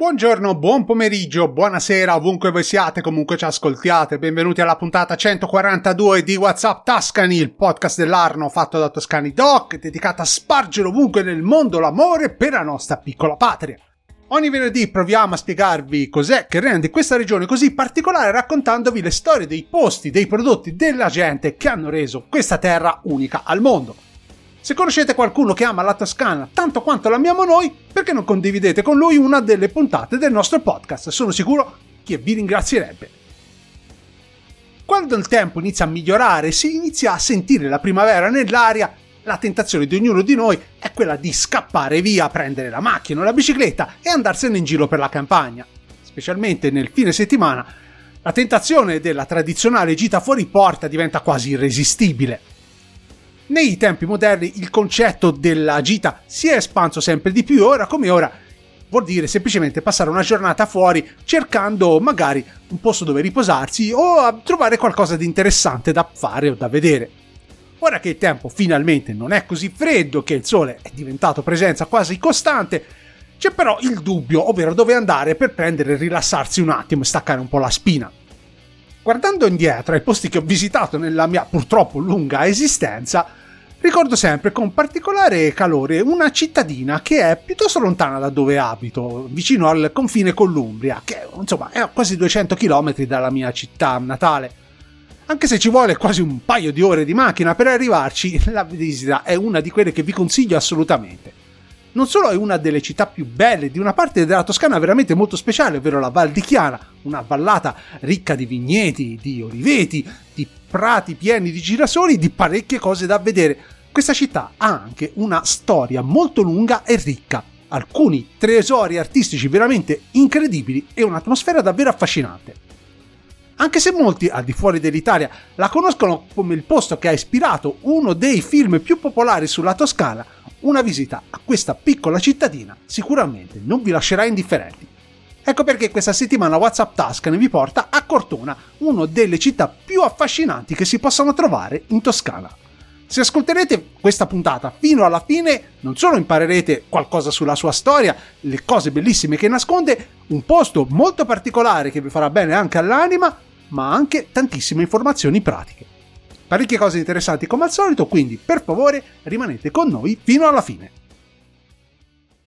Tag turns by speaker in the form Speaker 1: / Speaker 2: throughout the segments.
Speaker 1: Buongiorno, buon pomeriggio, buonasera, ovunque voi siate, comunque ci ascoltiate. Benvenuti alla puntata 142 di WhatsApp Tuscany, il podcast dell'Arno fatto da Toscani Doc, dedicato a spargere ovunque nel mondo l'amore per la nostra piccola patria. Ogni venerdì proviamo a spiegarvi cos'è che rende questa regione così particolare raccontandovi le storie dei posti, dei prodotti, della gente che hanno reso questa terra unica al mondo. Se conoscete qualcuno che ama la Toscana tanto quanto l'amiamo noi, perché non condividete con lui una delle puntate del nostro podcast? Sono sicuro che vi ringrazierebbe. Quando il tempo inizia a migliorare, si inizia a sentire la primavera nell'aria, la tentazione di ognuno di noi è quella di scappare via, prendere la macchina o la bicicletta e andarsene in giro per la campagna. Specialmente nel fine settimana, la tentazione della tradizionale gita fuori porta diventa quasi irresistibile. Nei tempi moderni il concetto della gita si è espanso sempre di più, ora come ora vuol dire semplicemente passare una giornata fuori cercando magari un posto dove riposarsi o trovare qualcosa di interessante da fare o da vedere. Ora che il tempo finalmente non è così freddo, che il sole è diventato presenza quasi costante, c'è però il dubbio, ovvero dove andare per prendere e rilassarsi un attimo e staccare un po' la spina. Guardando indietro ai posti che ho visitato nella mia purtroppo lunga esistenza, Ricordo sempre con particolare calore una cittadina che è piuttosto lontana da dove abito, vicino al confine con l'Umbria, che insomma è a quasi 200 km dalla mia città natale. Anche se ci vuole quasi un paio di ore di macchina per arrivarci, la visita è una di quelle che vi consiglio assolutamente. Non solo è una delle città più belle di una parte della Toscana veramente molto speciale, ovvero la Val di Chiana, una vallata ricca di vigneti, di oliveti, di prati pieni di girasoli, di parecchie cose da vedere. Questa città ha anche una storia molto lunga e ricca, alcuni tesori artistici veramente incredibili e un'atmosfera davvero affascinante. Anche se molti al di fuori dell'Italia la conoscono come il posto che ha ispirato uno dei film più popolari sulla Toscana, una visita a questa piccola cittadina sicuramente non vi lascerà indifferenti. Ecco perché questa settimana WhatsApp Tuscany vi porta a Cortona, una delle città più affascinanti che si possano trovare in Toscana. Se ascolterete questa puntata fino alla fine, non solo imparerete qualcosa sulla sua storia, le cose bellissime che nasconde, un posto molto particolare che vi farà bene anche all'anima, ma anche tantissime informazioni pratiche. Parecchie cose interessanti come al solito, quindi per favore rimanete con noi fino alla fine.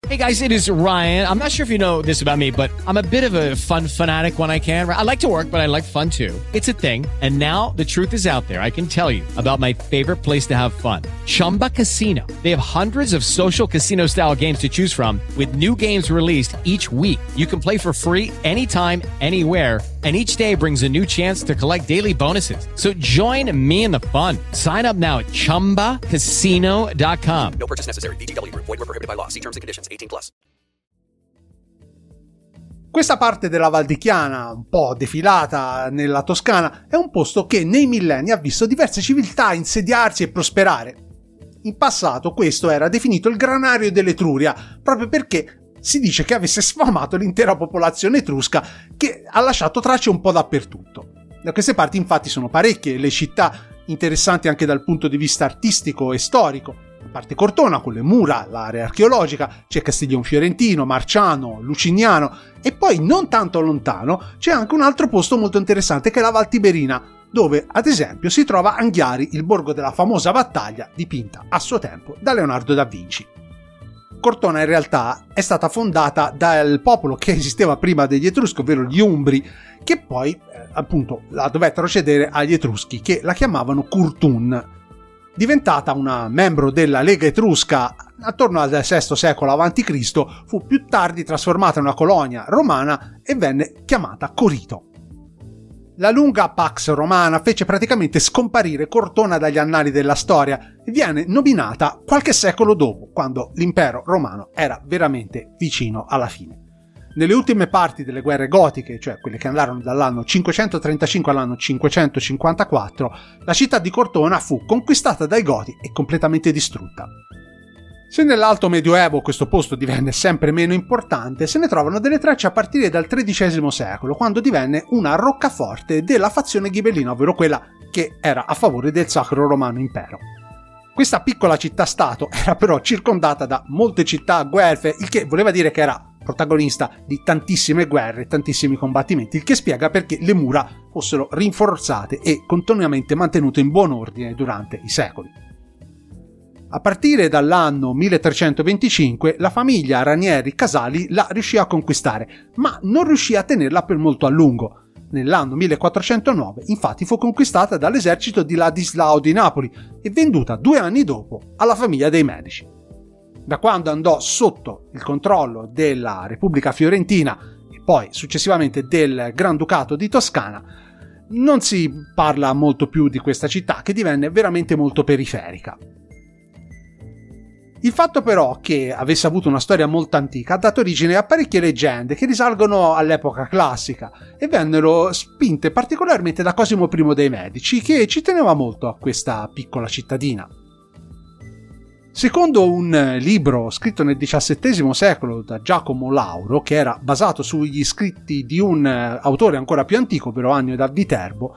Speaker 2: Hey guys, it is Ryan. I'm not sure if you know this about me, but I'm a bit of a fun fanatic when I can. I like to work, but I like fun too. It's a thing. And now the truth is out there. I can tell you about my favorite place to have fun Chumba Casino. They have hundreds of social casino style games to choose from, with new games released each week. You can play for free anytime, anywhere and each day brings a new chance to collect daily bonuses. So join me in the fun. Sign up now at ChumbaCasino.com. No purchase necessary. BGW. Void were prohibited by law. See terms and conditions. 18 plus.
Speaker 1: Questa parte della Val di Chiana, un po' defilata nella Toscana, è un posto che nei millenni ha visto diverse civiltà insediarsi e prosperare. In passato questo era definito il granario dell'Etruria, proprio perché si dice che avesse sfamato l'intera popolazione etrusca che ha lasciato tracce un po' dappertutto. Da queste parti infatti sono parecchie le città interessanti anche dal punto di vista artistico e storico. A parte Cortona con le mura, l'area archeologica, c'è Castiglion Fiorentino, Marciano, Lucignano e poi non tanto lontano c'è anche un altro posto molto interessante che è la Val Tiberina, dove ad esempio si trova Anghiari, il borgo della famosa battaglia dipinta a suo tempo da Leonardo da Vinci. Cortona in realtà è stata fondata dal popolo che esisteva prima degli Etruschi, ovvero gli Umbri, che poi eh, appunto la dovettero cedere agli Etruschi, che la chiamavano Curtun. Diventata una membro della Lega Etrusca attorno al VI secolo a.C., fu più tardi trasformata in una colonia romana e venne chiamata Corito. La lunga Pax Romana fece praticamente scomparire Cortona dagli annali della storia e viene nominata qualche secolo dopo, quando l'impero romano era veramente vicino alla fine. Nelle ultime parti delle guerre gotiche, cioè quelle che andarono dall'anno 535 all'anno 554, la città di Cortona fu conquistata dai Goti e completamente distrutta. Se nell'alto medioevo questo posto divenne sempre meno importante, se ne trovano delle tracce a partire dal XIII secolo, quando divenne una roccaforte della fazione ghibellina, ovvero quella che era a favore del Sacro Romano Impero. Questa piccola città-stato era però circondata da molte città guelfe, il che voleva dire che era protagonista di tantissime guerre, tantissimi combattimenti, il che spiega perché le mura fossero rinforzate e continuamente mantenute in buon ordine durante i secoli. A partire dall'anno 1325 la famiglia Ranieri Casali la riuscì a conquistare, ma non riuscì a tenerla per molto a lungo. Nell'anno 1409 infatti fu conquistata dall'esercito di Ladislao di Napoli e venduta due anni dopo alla famiglia dei Medici. Da quando andò sotto il controllo della Repubblica Fiorentina e poi successivamente del Granducato di Toscana, non si parla molto più di questa città che divenne veramente molto periferica. Il fatto però che avesse avuto una storia molto antica ha dato origine a parecchie leggende che risalgono all'epoca classica e vennero spinte particolarmente da Cosimo I dei Medici che ci teneva molto a questa piccola cittadina. Secondo un libro scritto nel XVII secolo da Giacomo Lauro, che era basato sugli scritti di un autore ancora più antico, ovvero Annio da Viterbo,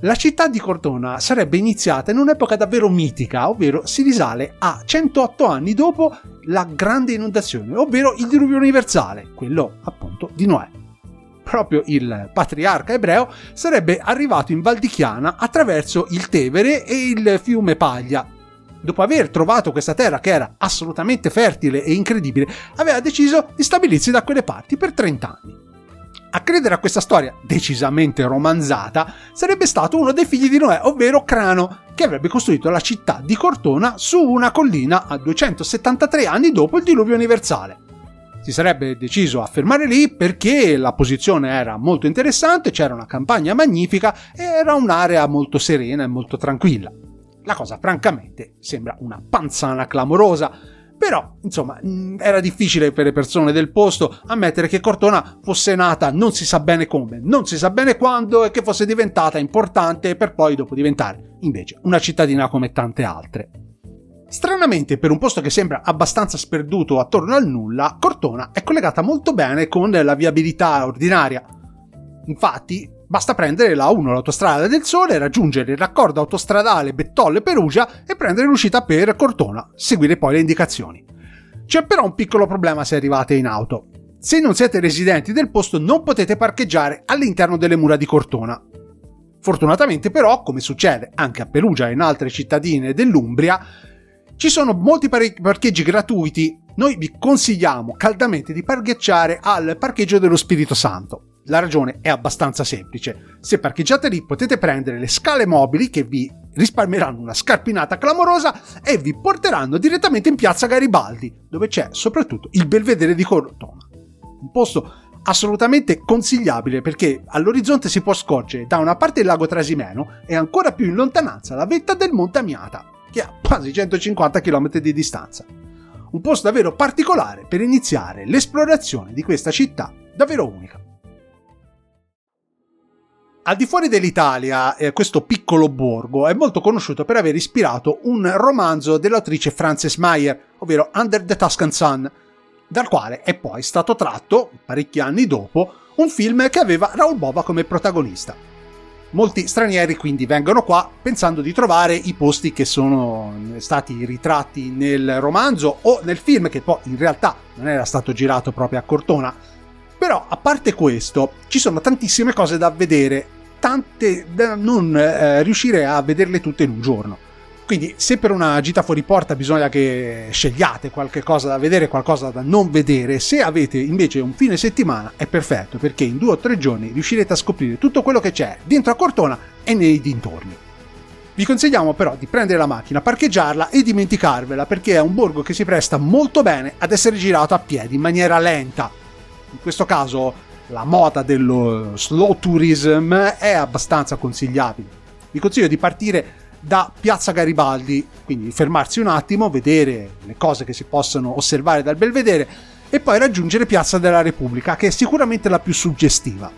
Speaker 1: la città di Cortona sarebbe iniziata in un'epoca davvero mitica, ovvero si risale a 108 anni dopo la grande inondazione, ovvero il diluvio universale, quello appunto di Noè. Proprio il patriarca ebreo sarebbe arrivato in Val di Chiana attraverso il Tevere e il fiume Paglia, dopo aver trovato questa terra che era assolutamente fertile e incredibile, aveva deciso di stabilirsi da quelle parti per 30 anni. A credere a questa storia decisamente romanzata sarebbe stato uno dei figli di Noè, ovvero Crano, che avrebbe costruito la città di Cortona su una collina a 273 anni dopo il diluvio universale. Si sarebbe deciso a fermare lì perché la posizione era molto interessante, c'era una campagna magnifica e era un'area molto serena e molto tranquilla. La cosa francamente sembra una panzana clamorosa, però, insomma, mm, era difficile per le persone del posto ammettere che Cortona fosse nata non si sa bene come, non si sa bene quando e che fosse diventata importante per poi dopo diventare, invece, una cittadina come tante altre. Stranamente, per un posto che sembra abbastanza sperduto attorno al nulla, Cortona è collegata molto bene con la viabilità ordinaria. Infatti, Basta prendere la 1, l'autostrada del Sole, raggiungere il raccordo autostradale Bettolle-Perugia e prendere l'uscita per Cortona, seguire poi le indicazioni. C'è però un piccolo problema se arrivate in auto. Se non siete residenti del posto non potete parcheggiare all'interno delle mura di Cortona. Fortunatamente però, come succede anche a Perugia e in altre cittadine dell'Umbria, ci sono molti parcheggi gratuiti. Noi vi consigliamo caldamente di parcheggiare al parcheggio dello Spirito Santo. La ragione è abbastanza semplice. Se parcheggiate lì potete prendere le scale mobili che vi risparmieranno una scarpinata clamorosa e vi porteranno direttamente in piazza Garibaldi, dove c'è soprattutto il belvedere di Cortona. Un posto assolutamente consigliabile perché all'orizzonte si può scorgere da una parte il lago Trasimeno e ancora più in lontananza la vetta del Monte Amiata, che ha quasi 150 km di distanza. Un posto davvero particolare per iniziare l'esplorazione di questa città davvero unica. Al di fuori dell'Italia, eh, questo piccolo borgo è molto conosciuto per aver ispirato un romanzo dell'autrice Frances Meyer, ovvero Under the Tuscan Sun, dal quale è poi stato tratto, parecchi anni dopo, un film che aveva Raul Bova come protagonista. Molti stranieri quindi vengono qua pensando di trovare i posti che sono stati ritratti nel romanzo o nel film, che poi in realtà non era stato girato proprio a Cortona. Però, a parte questo, ci sono tantissime cose da vedere tante da non eh, riuscire a vederle tutte in un giorno. Quindi, se per una gita fuori porta bisogna che scegliate qualche cosa da vedere, qualcosa da non vedere, se avete invece un fine settimana è perfetto perché in due o tre giorni riuscirete a scoprire tutto quello che c'è dentro a Cortona e nei dintorni. Vi consigliamo però di prendere la macchina, parcheggiarla e dimenticarvela perché è un borgo che si presta molto bene ad essere girato a piedi in maniera lenta. In questo caso la moda dello slow tourism è abbastanza consigliabile. Vi consiglio di partire da Piazza Garibaldi, quindi fermarsi un attimo, vedere le cose che si possono osservare dal belvedere e poi raggiungere Piazza della Repubblica, che è sicuramente la più suggestiva.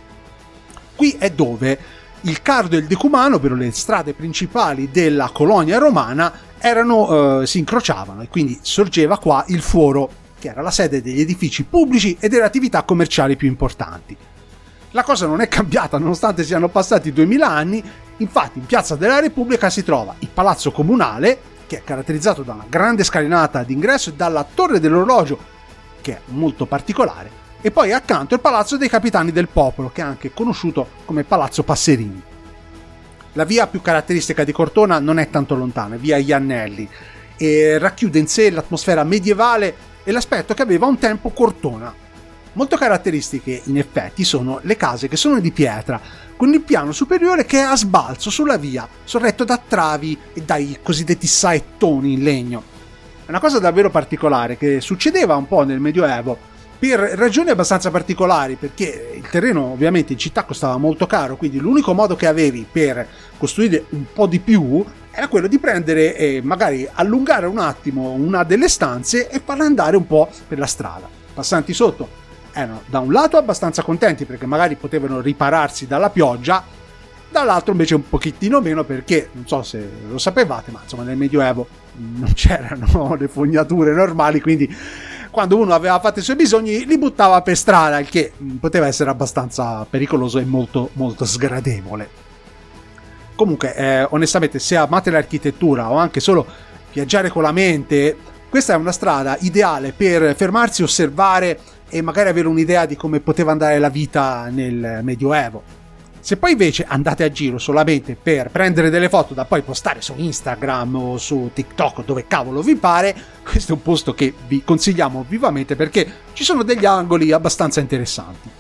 Speaker 1: Qui è dove il Cardo e il Decumano, ovvero le strade principali della colonia romana, erano, eh, si incrociavano e quindi sorgeva qua il foro che era la sede degli edifici pubblici e delle attività commerciali più importanti. La cosa non è cambiata nonostante siano passati 2000 anni, infatti in Piazza della Repubblica si trova il Palazzo Comunale, che è caratterizzato da una grande scalinata d'ingresso e dalla Torre dell'Orologio, che è molto particolare, e poi accanto il Palazzo dei Capitani del Popolo, che è anche conosciuto come Palazzo Passerini. La via più caratteristica di Cortona non è tanto lontana, è via Iannelli, e racchiude in sé l'atmosfera medievale e l'aspetto che aveva un tempo Cortona. Molto caratteristiche, in effetti, sono le case che sono di pietra, con il piano superiore che è a sbalzo sulla via, sorretto da travi e dai cosiddetti saettoni in legno. È una cosa davvero particolare che succedeva un po' nel Medioevo, per ragioni abbastanza particolari, perché il terreno ovviamente in città costava molto caro, quindi l'unico modo che avevi per costruire un po' di più era quello di prendere e magari allungare un attimo una delle stanze e farla andare un po' per la strada. Passanti sotto erano da un lato abbastanza contenti perché magari potevano ripararsi dalla pioggia, dall'altro invece un pochettino meno perché, non so se lo sapevate, ma insomma nel Medioevo non c'erano le fognature normali, quindi quando uno aveva fatto i suoi bisogni li buttava per strada, il che mm, poteva essere abbastanza pericoloso e molto, molto sgradevole. Comunque, eh, onestamente, se amate l'architettura o anche solo viaggiare con la mente, questa è una strada ideale per fermarsi, osservare e magari avere un'idea di come poteva andare la vita nel Medioevo. Se poi invece andate a giro solamente per prendere delle foto da poi postare su Instagram o su TikTok dove cavolo vi pare, questo è un posto che vi consigliamo vivamente perché ci sono degli angoli abbastanza interessanti.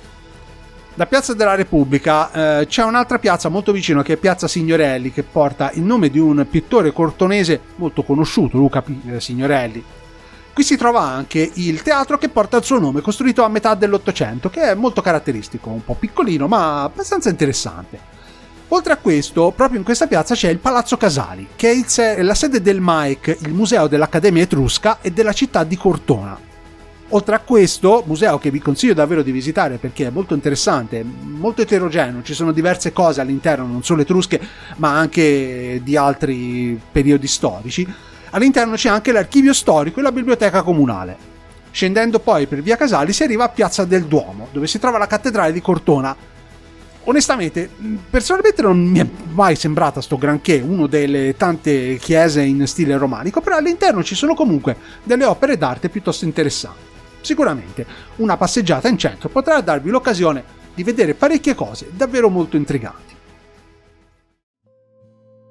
Speaker 1: Da Piazza della Repubblica eh, c'è un'altra piazza molto vicino che è Piazza Signorelli che porta il nome di un pittore cortonese molto conosciuto, Luca eh, Signorelli. Qui si trova anche il teatro che porta il suo nome, costruito a metà dell'Ottocento, che è molto caratteristico, un po' piccolino ma abbastanza interessante. Oltre a questo, proprio in questa piazza c'è il Palazzo Casali, che è la sede del MAEC, il museo dell'Accademia Etrusca e della città di Cortona. Oltre a questo, museo che vi consiglio davvero di visitare perché è molto interessante, molto eterogeneo, ci sono diverse cose all'interno, non solo etrusche, ma anche di altri periodi storici All'interno c'è anche l'archivio storico e la biblioteca comunale. Scendendo poi per via Casali si arriva a Piazza del Duomo, dove si trova la cattedrale di Cortona. Onestamente, personalmente non mi è mai sembrata sto granché, una delle tante chiese in stile romanico, però all'interno ci sono comunque delle opere d'arte piuttosto interessanti. Sicuramente una passeggiata in centro potrà darvi l'occasione di vedere parecchie cose davvero molto intriganti.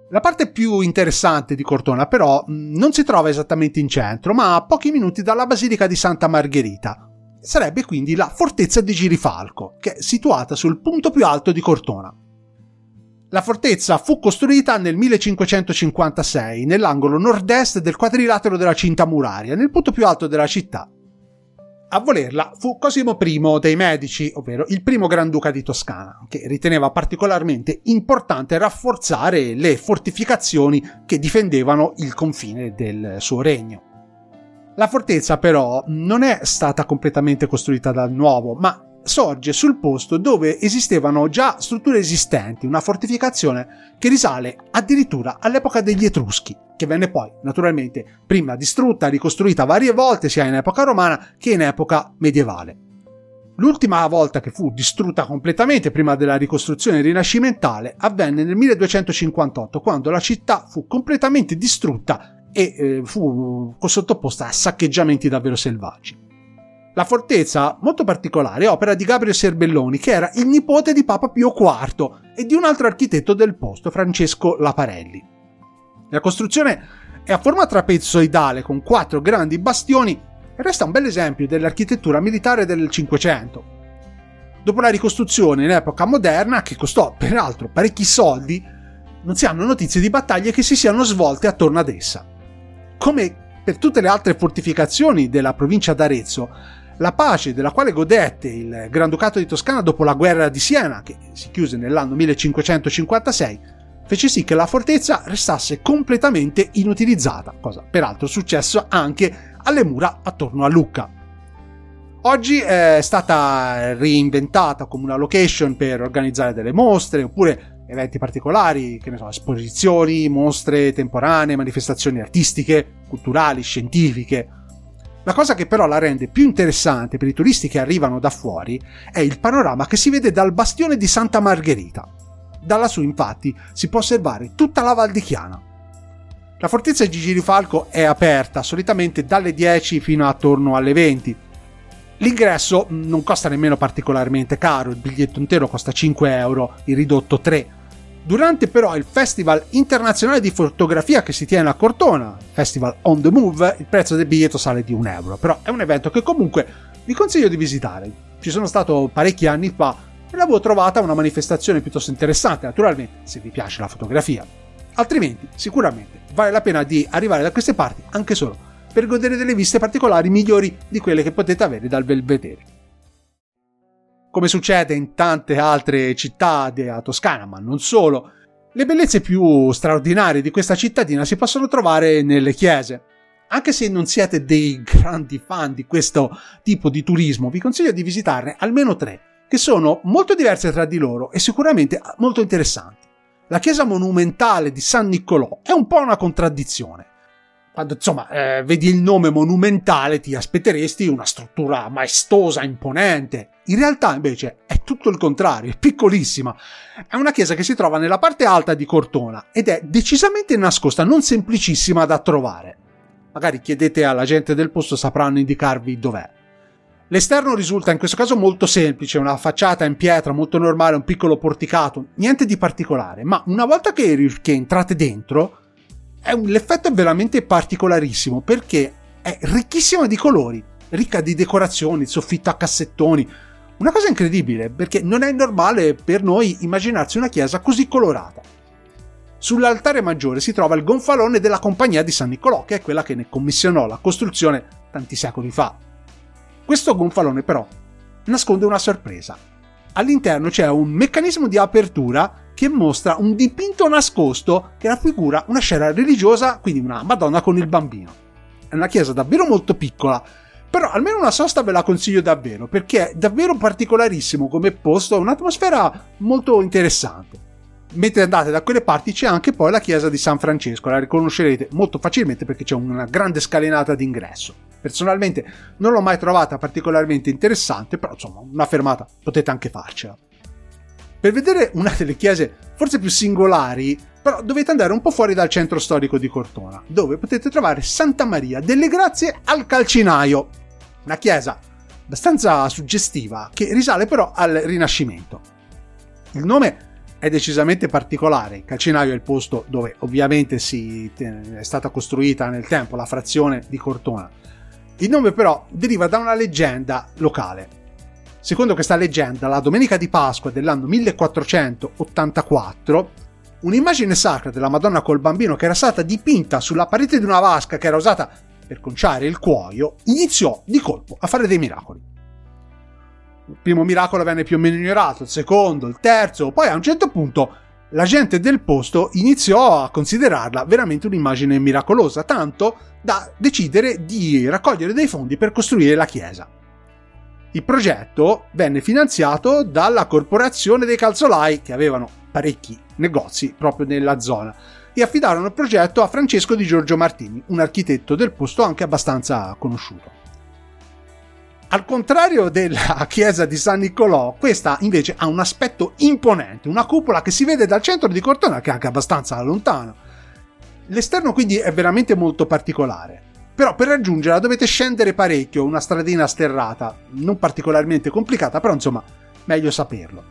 Speaker 1: La parte più interessante di Cortona però non si trova esattamente in centro, ma a pochi minuti dalla Basilica di Santa Margherita. Sarebbe quindi la fortezza di Girifalco, che è situata sul punto più alto di Cortona. La fortezza fu costruita nel 1556 nell'angolo nord-est del quadrilatero della cinta muraria, nel punto più alto della città, a volerla fu Cosimo I dei Medici, ovvero il primo Granduca di Toscana, che riteneva particolarmente importante rafforzare le fortificazioni che difendevano il confine del suo regno. La fortezza però non è stata completamente costruita da nuovo, ma sorge sul posto dove esistevano già strutture esistenti, una fortificazione che risale addirittura all'epoca degli Etruschi, che venne poi naturalmente prima distrutta e ricostruita varie volte sia in epoca romana che in epoca medievale. L'ultima volta che fu distrutta completamente prima della ricostruzione rinascimentale avvenne nel 1258, quando la città fu completamente distrutta e eh, fu sottoposta a saccheggiamenti davvero selvaggi. La fortezza, molto particolare, è opera di Gabriele Serbelloni, che era il nipote di Papa Pio IV e di un altro architetto del posto, Francesco Laparelli. La costruzione è a forma trapezoidale con quattro grandi bastioni e resta un bel esempio dell'architettura militare del Cinquecento. Dopo la ricostruzione in epoca moderna, che costò peraltro parecchi soldi, non si hanno notizie di battaglie che si siano svolte attorno ad essa. Come per tutte le altre fortificazioni della provincia d'Arezzo, la pace della quale godette il Granducato di Toscana dopo la guerra di Siena, che si chiuse nell'anno 1556, fece sì che la fortezza restasse completamente inutilizzata, cosa peraltro successo anche alle mura attorno a Lucca. Oggi è stata reinventata come una location per organizzare delle mostre oppure eventi particolari, che ne so, esposizioni, mostre temporanee, manifestazioni artistiche, culturali, scientifiche. La cosa che però la rende più interessante per i turisti che arrivano da fuori è il panorama che si vede dal bastione di Santa Margherita. Da lassù infatti si può osservare tutta la Val di Chiana. La fortezza di Girifalco è aperta solitamente dalle 10 fino attorno alle 20. L'ingresso non costa nemmeno particolarmente caro, il biglietto intero costa 5 euro, il ridotto 3. Durante però il Festival internazionale di fotografia che si tiene a Cortona, Festival on the Move, il prezzo del biglietto sale di 1 euro, però è un evento che comunque vi consiglio di visitare. Ci sono stato parecchi anni fa e l'avevo trovata una manifestazione piuttosto interessante, naturalmente, se vi piace la fotografia. Altrimenti, sicuramente, vale la pena di arrivare da queste parti anche solo per godere delle viste particolari migliori di quelle che potete avere dal Belvedere. Come succede in tante altre città della Toscana, ma non solo, le bellezze più straordinarie di questa cittadina si possono trovare nelle chiese. Anche se non siete dei grandi fan di questo tipo di turismo, vi consiglio di visitarne almeno tre, che sono molto diverse tra di loro e sicuramente molto interessanti. La chiesa monumentale di San Niccolò è un po' una contraddizione quando insomma eh, vedi il nome monumentale ti aspetteresti una struttura maestosa, imponente. In realtà invece è tutto il contrario, è piccolissima. È una chiesa che si trova nella parte alta di Cortona ed è decisamente nascosta, non semplicissima da trovare. Magari chiedete alla gente del posto, sapranno indicarvi dov'è. L'esterno risulta in questo caso molto semplice, una facciata in pietra molto normale, un piccolo porticato, niente di particolare, ma una volta che, che entrate dentro un, l'effetto è veramente particolarissimo perché è ricchissima di colori, ricca di decorazioni, soffitto a cassettoni. Una cosa incredibile perché non è normale per noi immaginarsi una chiesa così colorata. Sull'altare maggiore si trova il gonfalone della compagnia di San Niccolò, che è quella che ne commissionò la costruzione tanti secoli fa. Questo gonfalone però nasconde una sorpresa. All'interno c'è un meccanismo di apertura che mostra un dipinto nascosto che raffigura una scena religiosa, quindi una Madonna con il bambino. È una chiesa davvero molto piccola, però almeno una sosta ve la consiglio davvero, perché è davvero particolarissimo come posto, un'atmosfera molto interessante. Mentre andate da quelle parti c'è anche poi la chiesa di San Francesco, la riconoscerete molto facilmente perché c'è una grande scalinata d'ingresso. Personalmente non l'ho mai trovata particolarmente interessante, però insomma una fermata potete anche farcela. Per vedere una delle chiese forse più singolari, però dovete andare un po' fuori dal centro storico di Cortona, dove potete trovare Santa Maria delle Grazie al Calcinaio, una chiesa abbastanza suggestiva che risale però al Rinascimento. Il nome è decisamente particolare, il Calcinaio è il posto dove ovviamente si, è stata costruita nel tempo la frazione di Cortona. Il nome però deriva da una leggenda locale. Secondo questa leggenda, la domenica di Pasqua dell'anno 1484, un'immagine sacra della Madonna col bambino che era stata dipinta sulla parete di una vasca che era usata per conciare il cuoio, iniziò di colpo a fare dei miracoli. Il primo miracolo venne più o meno ignorato, il secondo, il terzo, poi a un certo punto la gente del posto iniziò a considerarla veramente un'immagine miracolosa, tanto da decidere di raccogliere dei fondi per costruire la chiesa. Il progetto venne finanziato dalla corporazione dei calzolai che avevano parecchi negozi proprio nella zona e affidarono il progetto a Francesco di Giorgio Martini, un architetto del posto anche abbastanza conosciuto. Al contrario della chiesa di San Niccolò, questa invece ha un aspetto imponente, una cupola che si vede dal centro di Cortona, che è anche abbastanza lontano. L'esterno quindi è veramente molto particolare. Però per raggiungerla dovete scendere parecchio, una stradina sterrata, non particolarmente complicata, però insomma, meglio saperlo.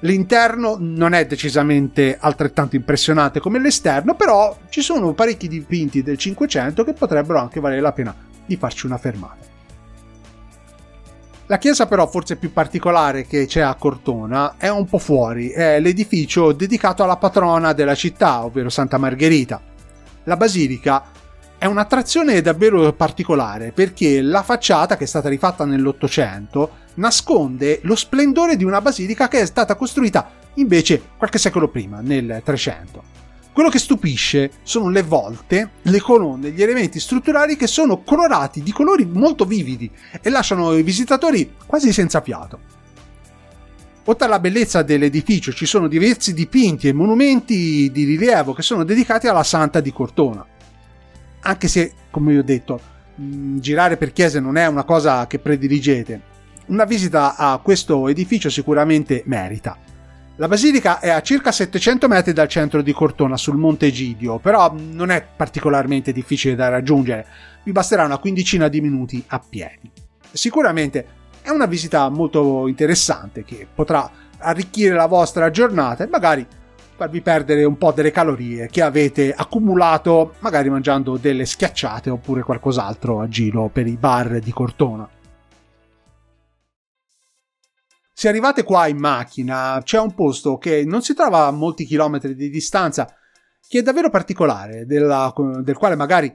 Speaker 1: L'interno non è decisamente altrettanto impressionante come l'esterno, però ci sono parecchi dipinti del 500 che potrebbero anche valere la pena di farci una fermata. La chiesa però forse più particolare che c'è a Cortona è un po' fuori, è l'edificio dedicato alla patrona della città, ovvero Santa Margherita. La basilica è un'attrazione davvero particolare perché la facciata, che è stata rifatta nell'Ottocento, nasconde lo splendore di una basilica che è stata costruita invece qualche secolo prima, nel 300. Quello che stupisce sono le volte, le colonne, gli elementi strutturali che sono colorati di colori molto vividi e lasciano i visitatori quasi senza fiato. Oltre alla bellezza dell'edificio ci sono diversi dipinti e monumenti di rilievo che sono dedicati alla Santa di Cortona anche se, come vi ho detto, mm, girare per chiese non è una cosa che prediligete. Una visita a questo edificio sicuramente merita. La basilica è a circa 700 metri dal centro di Cortona sul Monte Egidio, però non è particolarmente difficile da raggiungere, vi basterà una quindicina di minuti a piedi. Sicuramente è una visita molto interessante che potrà arricchire la vostra giornata e magari farvi perdere un po' delle calorie che avete accumulato magari mangiando delle schiacciate oppure qualcos'altro a giro per i bar di Cortona. Se arrivate qua in macchina, c'è un posto che non si trova a molti chilometri di distanza, che è davvero particolare, della, del quale magari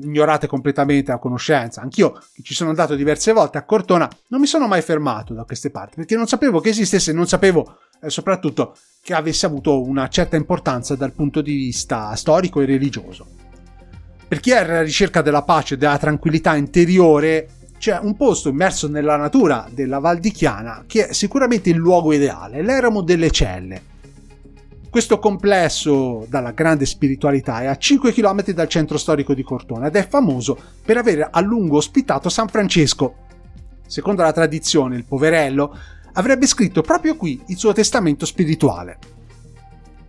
Speaker 1: ignorate completamente la conoscenza. Anch'io, ci sono andato diverse volte a Cortona, non mi sono mai fermato da queste parti, perché non sapevo che esistesse, non sapevo eh, soprattutto che avesse avuto una certa importanza dal punto di vista storico e religioso. Per chi è alla ricerca della pace e della tranquillità interiore, c'è un posto immerso nella natura della Val di Chiana che è sicuramente il luogo ideale, l'Eramo delle Celle. Questo complesso dalla grande spiritualità è a 5 km dal centro storico di Cortona ed è famoso per aver a lungo ospitato San Francesco. Secondo la tradizione, il poverello avrebbe scritto proprio qui il suo testamento spirituale.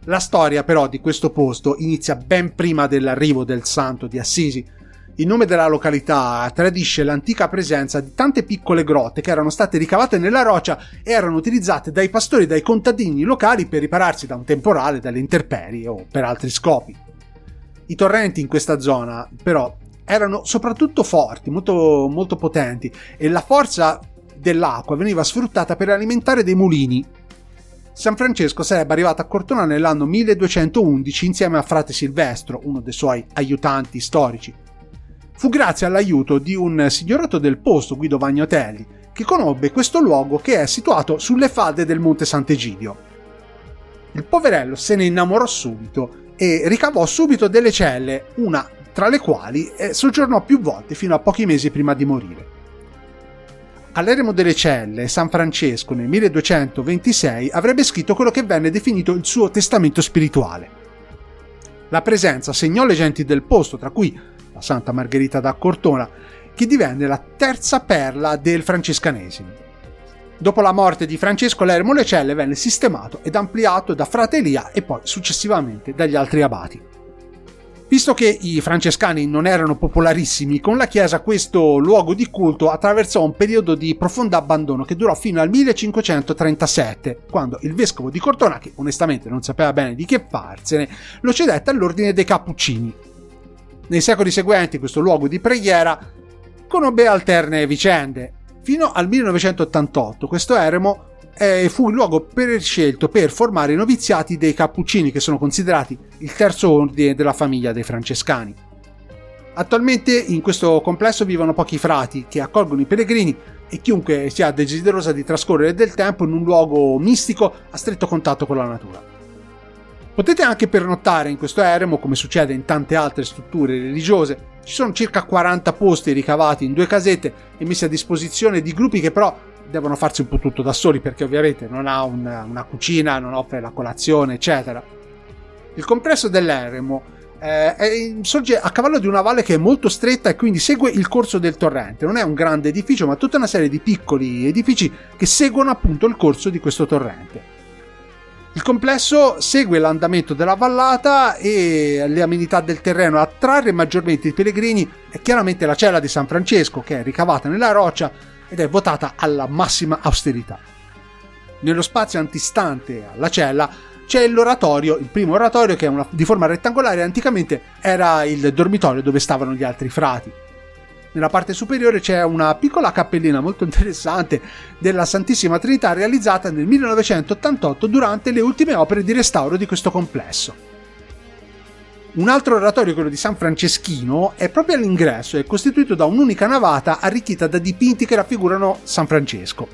Speaker 1: La storia però di questo posto inizia ben prima dell'arrivo del santo di Assisi, il nome della località tradisce l'antica presenza di tante piccole grotte che erano state ricavate nella roccia e erano utilizzate dai pastori e dai contadini locali per ripararsi da un temporale, dalle intemperie o per altri scopi. I torrenti in questa zona, però, erano soprattutto forti, molto, molto potenti, e la forza dell'acqua veniva sfruttata per alimentare dei mulini. San Francesco sarebbe arrivato a Cortona nell'anno 1211 insieme a frate Silvestro, uno dei suoi aiutanti storici fu grazie all'aiuto di un signorato del posto, Guido Vagnotelli, che conobbe questo luogo che è situato sulle falde del Monte Sant'Egidio. Il poverello se ne innamorò subito e ricavò subito delle celle, una tra le quali soggiornò più volte fino a pochi mesi prima di morire. All'eremo delle celle, San Francesco nel 1226 avrebbe scritto quello che venne definito il suo testamento spirituale. La presenza segnò le genti del posto, tra cui la Santa Margherita da Cortona, che divenne la terza perla del francescanesimo. Dopo la morte di Francesco l'ermo Le Celle venne sistemato ed ampliato da Frate Elia e poi successivamente dagli altri abati. Visto che i francescani non erano popolarissimi, con la Chiesa questo luogo di culto attraversò un periodo di profondo abbandono che durò fino al 1537, quando il vescovo di Cortona, che onestamente non sapeva bene di che farsene, lo cedette all'ordine dei Cappuccini, nei secoli seguenti questo luogo di preghiera conobbe alterne vicende. Fino al 1988 questo eremo eh, fu il luogo per scelto per formare i noviziati dei Cappuccini, che sono considerati il terzo ordine della famiglia dei Francescani. Attualmente in questo complesso vivono pochi frati che accolgono i pellegrini e chiunque sia desiderosa di trascorrere del tempo in un luogo mistico a stretto contatto con la natura. Potete anche pernottare in questo eremo, come succede in tante altre strutture religiose. Ci sono circa 40 posti ricavati in due casette e messi a disposizione di gruppi che però devono farsi un po' tutto da soli perché ovviamente non ha una, una cucina, non offre la colazione, eccetera. Il complesso dell'eremo eh, è, sorge a cavallo di una valle che è molto stretta e quindi segue il corso del torrente. Non è un grande edificio, ma tutta una serie di piccoli edifici che seguono appunto il corso di questo torrente. Il complesso segue l'andamento della vallata e le amenità del terreno. A trarre maggiormente i pellegrini è chiaramente la cella di San Francesco, che è ricavata nella roccia ed è votata alla massima austerità. Nello spazio antistante alla cella c'è l'oratorio, il primo oratorio che è una, di forma rettangolare, anticamente era il dormitorio dove stavano gli altri frati. Nella parte superiore c'è una piccola cappellina molto interessante della Santissima Trinità realizzata nel 1988 durante le ultime opere di restauro di questo complesso. Un altro oratorio, quello di San Franceschino, è proprio all'ingresso e è costituito da un'unica navata arricchita da dipinti che raffigurano San Francesco.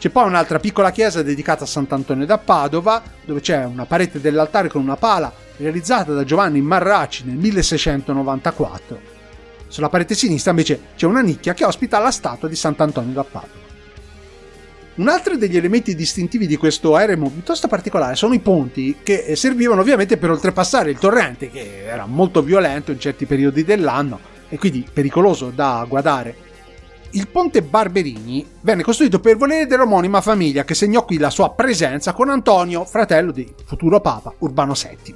Speaker 1: C'è poi un'altra piccola chiesa dedicata a Sant'Antonio da Padova, dove c'è una parete dell'altare con una pala realizzata da Giovanni Marracci nel 1694. Sulla parete sinistra invece c'è una nicchia che ospita la statua di Sant'Antonio da Padova. Un altro degli elementi distintivi di questo eremo piuttosto particolare sono i ponti che servivano ovviamente per oltrepassare il torrente che era molto violento in certi periodi dell'anno e quindi pericoloso da guardare. Il ponte Barberini venne costruito per volere dell'omonima famiglia che segnò qui la sua presenza con Antonio, fratello di futuro papa Urbano VII.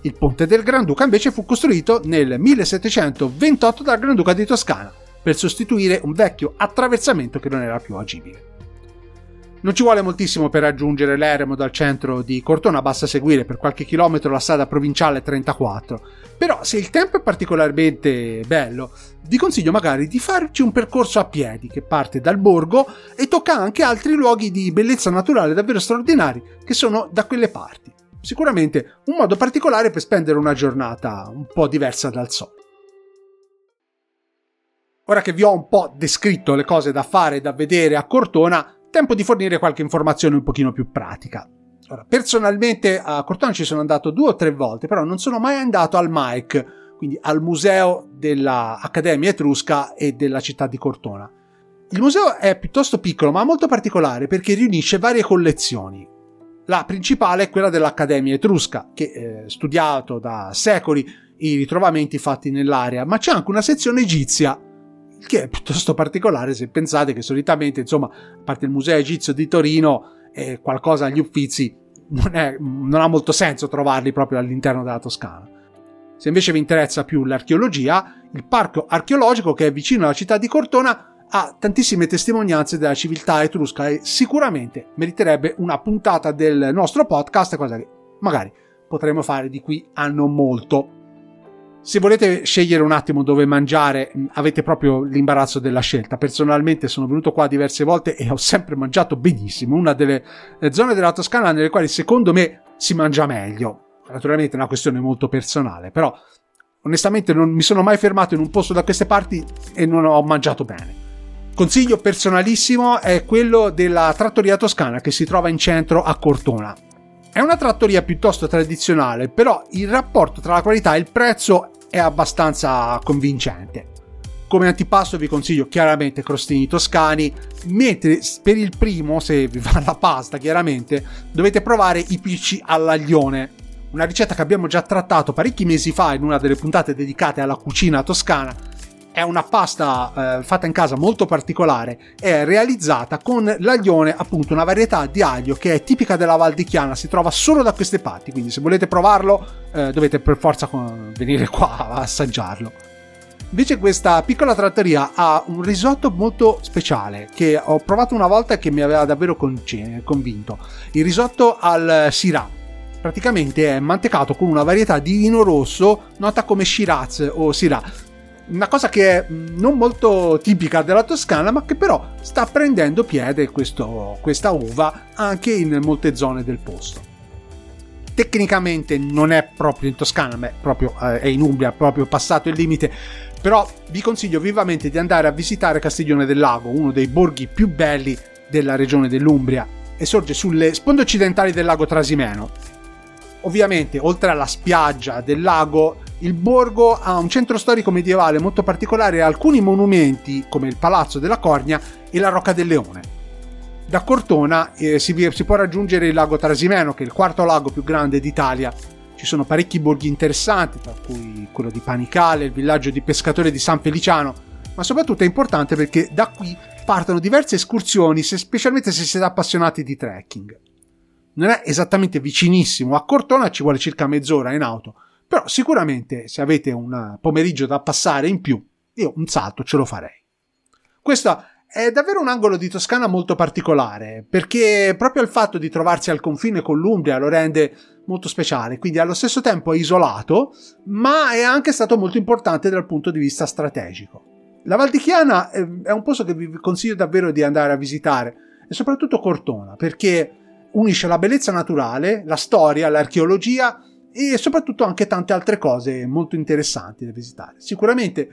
Speaker 1: Il ponte del Granduca invece fu costruito nel 1728 dal Granduca di Toscana per sostituire un vecchio attraversamento che non era più agibile. Non ci vuole moltissimo per raggiungere l'Eremo dal centro di Cortona, basta seguire per qualche chilometro la strada provinciale 34. Però se il tempo è particolarmente bello, vi consiglio magari di farci un percorso a piedi che parte dal borgo e tocca anche altri luoghi di bellezza naturale davvero straordinari che sono da quelle parti. Sicuramente un modo particolare per spendere una giornata un po' diversa dal solito. Ora che vi ho un po' descritto le cose da fare e da vedere a Cortona, tempo di fornire qualche informazione un pochino più pratica. Ora, personalmente a Cortona ci sono andato due o tre volte, però non sono mai andato al MAEC, quindi al museo dell'Accademia Etrusca e della città di Cortona. Il museo è piuttosto piccolo, ma molto particolare perché riunisce varie collezioni. La principale è quella dell'Accademia Etrusca, che è studiato da secoli i ritrovamenti fatti nell'area, ma c'è anche una sezione egizia che è piuttosto particolare se pensate che solitamente, insomma, a parte il Museo Egizio di Torino, eh, qualcosa agli Uffizi non, è, non ha molto senso trovarli proprio all'interno della Toscana. Se invece vi interessa più l'archeologia, il parco archeologico che è vicino alla città di Cortona ha tantissime testimonianze della civiltà etrusca e sicuramente meriterebbe una puntata del nostro podcast, cosa che magari potremo fare di qui a non molto. Se volete scegliere un attimo dove mangiare, avete proprio l'imbarazzo della scelta. Personalmente sono venuto qua diverse volte e ho sempre mangiato benissimo. Una delle eh, zone della Toscana nelle quali secondo me si mangia meglio. Naturalmente è una questione molto personale, però onestamente non mi sono mai fermato in un posto da queste parti e non ho mangiato bene. Consiglio personalissimo è quello della trattoria toscana che si trova in centro a Cortona. È una trattoria piuttosto tradizionale, però il rapporto tra la qualità e il prezzo è abbastanza convincente. Come antipasto vi consiglio chiaramente crostini toscani, mentre per il primo, se vi va la pasta chiaramente, dovete provare i picci all'aglione, una ricetta che abbiamo già trattato parecchi mesi fa in una delle puntate dedicate alla cucina toscana è una pasta eh, fatta in casa molto particolare, è realizzata con l'aglione, appunto una varietà di aglio che è tipica della Val di Chiana, si trova solo da queste parti, quindi se volete provarlo eh, dovete per forza venire qua a assaggiarlo. Invece questa piccola trattoria ha un risotto molto speciale che ho provato una volta e che mi aveva davvero convinto. Il risotto al Syrah. Praticamente è mantecato con una varietà di vino rosso nota come Shiraz o Syrah una cosa che è non molto tipica della Toscana, ma che però sta prendendo piede questo, questa uva anche in molte zone del posto. Tecnicamente non è proprio in Toscana, ma è, proprio, eh, è in Umbria, proprio passato il limite, però vi consiglio vivamente di andare a visitare Castiglione del Lago, uno dei borghi più belli della regione dell'Umbria, e sorge sulle sponde occidentali del lago Trasimeno. Ovviamente, oltre alla spiaggia del lago, il borgo ha un centro storico medievale molto particolare e alcuni monumenti, come il Palazzo della Cornia e la Rocca del Leone. Da Cortona eh, si, si, può raggiungere il lago Trasimeno, che è il quarto lago più grande d'Italia. Ci sono parecchi borghi interessanti, tra cui quello di Panicale, il villaggio di pescatori di San Feliciano, ma soprattutto è importante perché da qui partono diverse escursioni, se, specialmente se siete appassionati di trekking. Non è esattamente vicinissimo, a Cortona ci vuole circa mezz'ora in auto, però sicuramente se avete un pomeriggio da passare in più, io un salto ce lo farei. Questo è davvero un angolo di Toscana molto particolare, perché proprio il fatto di trovarsi al confine con l'Umbria lo rende molto speciale, quindi allo stesso tempo è isolato, ma è anche stato molto importante dal punto di vista strategico. La Val di Chiana è un posto che vi consiglio davvero di andare a visitare, e soprattutto Cortona, perché unisce la bellezza naturale, la storia, l'archeologia e soprattutto anche tante altre cose molto interessanti da visitare. Sicuramente,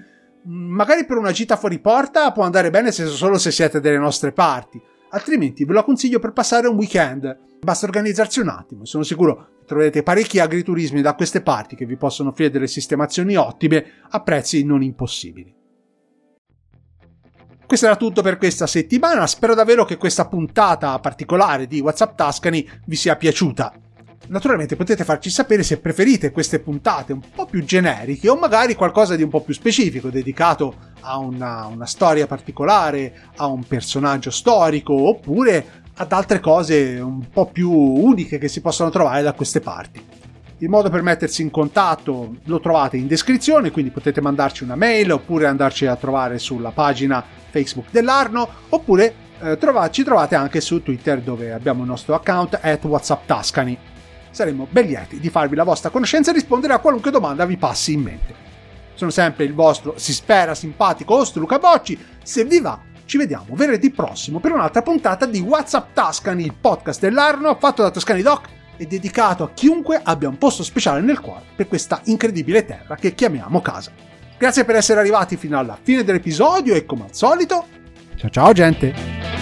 Speaker 1: mm, magari per una gita fuori porta può andare bene se solo se siete delle nostre parti, altrimenti ve lo consiglio per passare un weekend. Basta organizzarsi un attimo, sono sicuro che troverete parecchi agriturismi da queste parti che vi possono offrire delle sistemazioni ottime a prezzi non impossibili. Questo era tutto per questa settimana, spero davvero che questa puntata particolare di WhatsApp Tuscany vi sia piaciuta. Naturalmente potete farci sapere se preferite queste puntate un po' più generiche o magari qualcosa di un po' più specifico, dedicato a una, una storia particolare, a un personaggio storico oppure ad altre cose un po' più uniche che si possono trovare da queste parti. Il modo per mettersi in contatto lo trovate in descrizione, quindi potete mandarci una mail oppure andarci a trovare sulla pagina Facebook dell'Arno oppure eh, trova- ci trovate anche su Twitter dove abbiamo il nostro account at WhatsApp Tascani. Saremo ben lieti di farvi la vostra conoscenza e rispondere a qualunque domanda vi passi in mente. Sono sempre il vostro, si spera, simpatico host Luca Bocci. Se vi va, ci vediamo venerdì prossimo per un'altra puntata di WhatsApp Tascani, il podcast dell'Arno fatto da Toscani Doc e dedicato a chiunque abbia un posto speciale nel cuore per questa incredibile terra che chiamiamo casa. Grazie per essere arrivati fino alla fine dell'episodio e come al solito, ciao ciao gente!